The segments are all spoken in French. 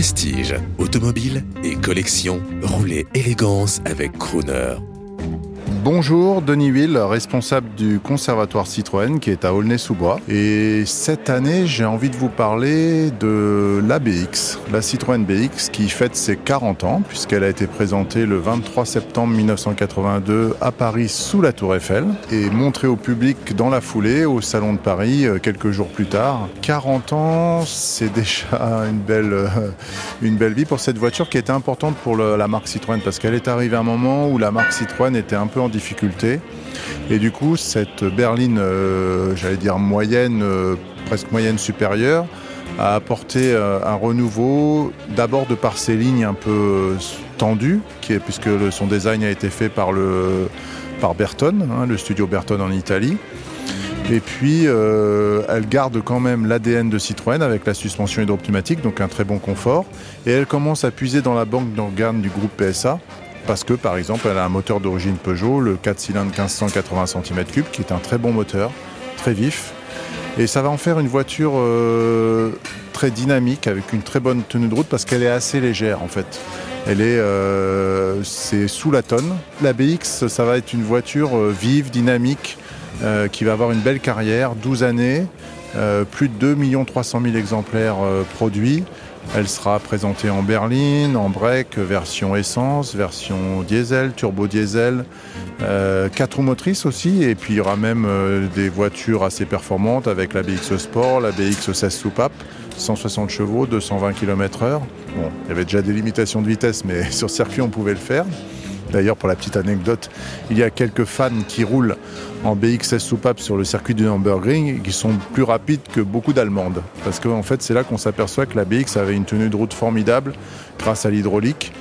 Prestige, automobile et collection, roulez élégance avec Crooner. Bonjour, Denis Will, responsable du conservatoire Citroën qui est à Aulnay-sous-Bois. Et cette année, j'ai envie de vous parler de la BX, la Citroën BX qui fête ses 40 ans puisqu'elle a été présentée le 23 septembre 1982 à Paris sous la Tour Eiffel et montrée au public dans la foulée au Salon de Paris euh, quelques jours plus tard. 40 ans, c'est déjà une belle, euh, une belle vie pour cette voiture qui était importante pour la marque Citroën parce qu'elle est arrivée à un moment où la marque Citroën était un peu en difficulté. Et du coup, cette berline, euh, j'allais dire moyenne, euh, presque moyenne supérieure, a apporté euh, un renouveau, d'abord de par ses lignes un peu tendues, puisque son design a été fait par, le, par Berton, hein, le studio Berton en Italie. Et puis, elle garde quand même l'ADN de Citroën avec la suspension hydropneumatique, donc un très bon confort. Et elle commence à puiser dans la banque d'organes du groupe PSA, parce que par exemple elle a un moteur d'origine Peugeot, le 4 cylindres 1580 cm3, qui est un très bon moteur, très vif. Et ça va en faire une voiture euh, très dynamique, avec une très bonne tenue de route, parce qu'elle est assez légère en fait. Elle est, euh, c'est sous la tonne. La BX, ça va être une voiture euh, vive, dynamique, qui va avoir une belle carrière, 12 années, plus de 2 300 000 exemplaires produits. Elle sera présentée en berline, en break, version essence, version diesel, turbo diesel, euh, 4 roues motrices aussi, et puis il y aura même euh, des voitures assez performantes avec la BX Sport, la BX 16 soupape, 160 chevaux, 220 km/h. Bon, il y avait déjà des limitations de vitesse, mais sur circuit on pouvait le faire. D'ailleurs, pour la petite anecdote, il y a quelques fans qui roulent en BXS soupape sur le circuit du Nürburgring qui sont plus rapides que beaucoup d'Allemandes. Parce qu'en fait, c'est là qu'on s'aperçoit que la BX avait une tenue de route formidable grâce à l'hydraulique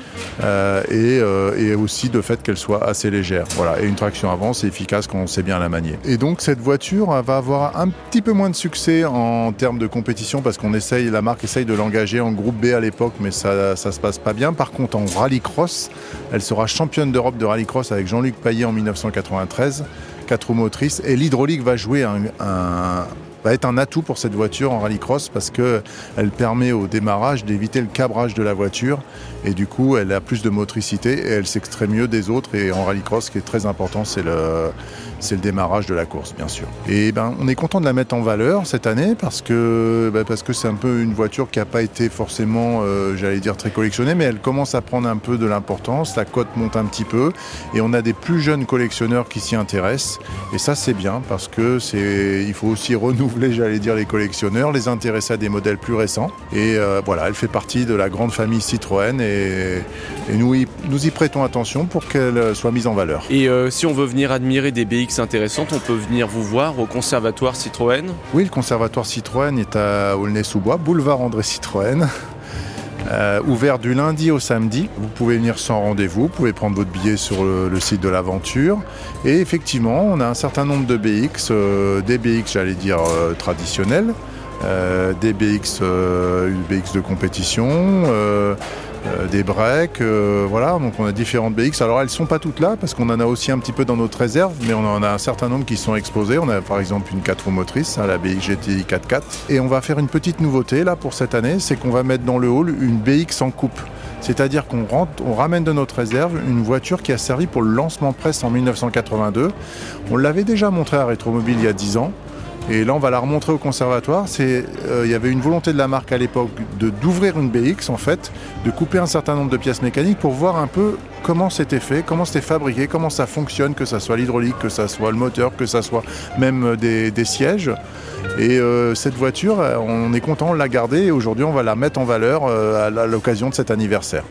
euh, euh, et, aussi de fait qu'elle soit assez légère. Voilà, et une traction avant, c'est efficace quand on sait bien la manier. Et donc cette voiture va avoir un petit peu moins de succès en termes de compétition parce qu'on essaye, la marque essaye de l'engager en groupe B à l'époque, mais ça, ça se passe pas bien. Par contre, en rallycross, elle sera championne d'Europe de rallycross avec Jean-Luc Paillet en 1993 quatre roues motrices. Et l'hydraulique va jouer un, va être un atout pour cette voiture en rallycross parce qu'elle permet au démarrage d'éviter le cabrage de la voiture. Et du coup elle a plus de motricité et elle s'extrait mieux des autres. Et en rallycross ce qui est très important c'est le, c'est le démarrage de la course bien sûr. Et ben on est content de la mettre en valeur cette année parce que ben, parce que c'est un peu une voiture qui n'a pas été forcément euh, j'allais dire très collectionnée mais elle commence à prendre un peu de l'importance, la cote monte un petit peu et on a des plus jeunes collectionneurs qui s'y intéressent. Et ça c'est bien parce que c'est il faut aussi renouveler j'allais dire, les collectionneurs, les intéresser à des modèles plus récents. Et euh, voilà, elle fait partie de la grande famille Citroën et, nous, y, nous y prêtons attention pour qu'elle soit mise en valeur. Et euh, si on veut venir admirer des BX intéressantes, on peut venir vous voir au conservatoire Citroën? Oui, le conservatoire Citroën est à Aulnay-sous-Bois, boulevard André Citroën. Euh, ouvert du lundi au samedi. Vous pouvez venir sans rendez-vous, vous pouvez prendre votre billet sur le, site de l'aventure. Et effectivement, on a un certain nombre de BX, euh, des BX, j'allais dire, euh, traditionnels, des BX, BX de compétition euh, des breaks, euh, voilà, donc on a différentes BX. Alors elles sont pas toutes là parce qu'on en a aussi un petit peu dans notre réserve, mais on en a un certain nombre qui sont exposés. On a par exemple une 4 roues motrice, hein, la BX GTI 4x4. Et on va faire une petite nouveauté là pour cette année, c'est qu'on va mettre dans le hall une BX en coupe. C'est-à-dire qu'on on ramène de notre réserve une voiture qui a servi pour le lancement presse en 1982. On l'avait déjà montré à Rétromobile il y a 10 ans. Et là, on va la remontrer au conservatoire. Euh, il y avait une volonté de la marque à l'époque d'ouvrir une BX en fait, de couper un certain nombre de pièces mécaniques pour voir un peu comment c'était fait, comment c'était fabriqué, comment ça fonctionne, que ça soit l'hydraulique, que ça soit le moteur, que ça soit même des, sièges. Et euh, cette voiture, on est content de la garder et aujourd'hui, on va la mettre en valeur euh, à l'occasion de cet anniversaire.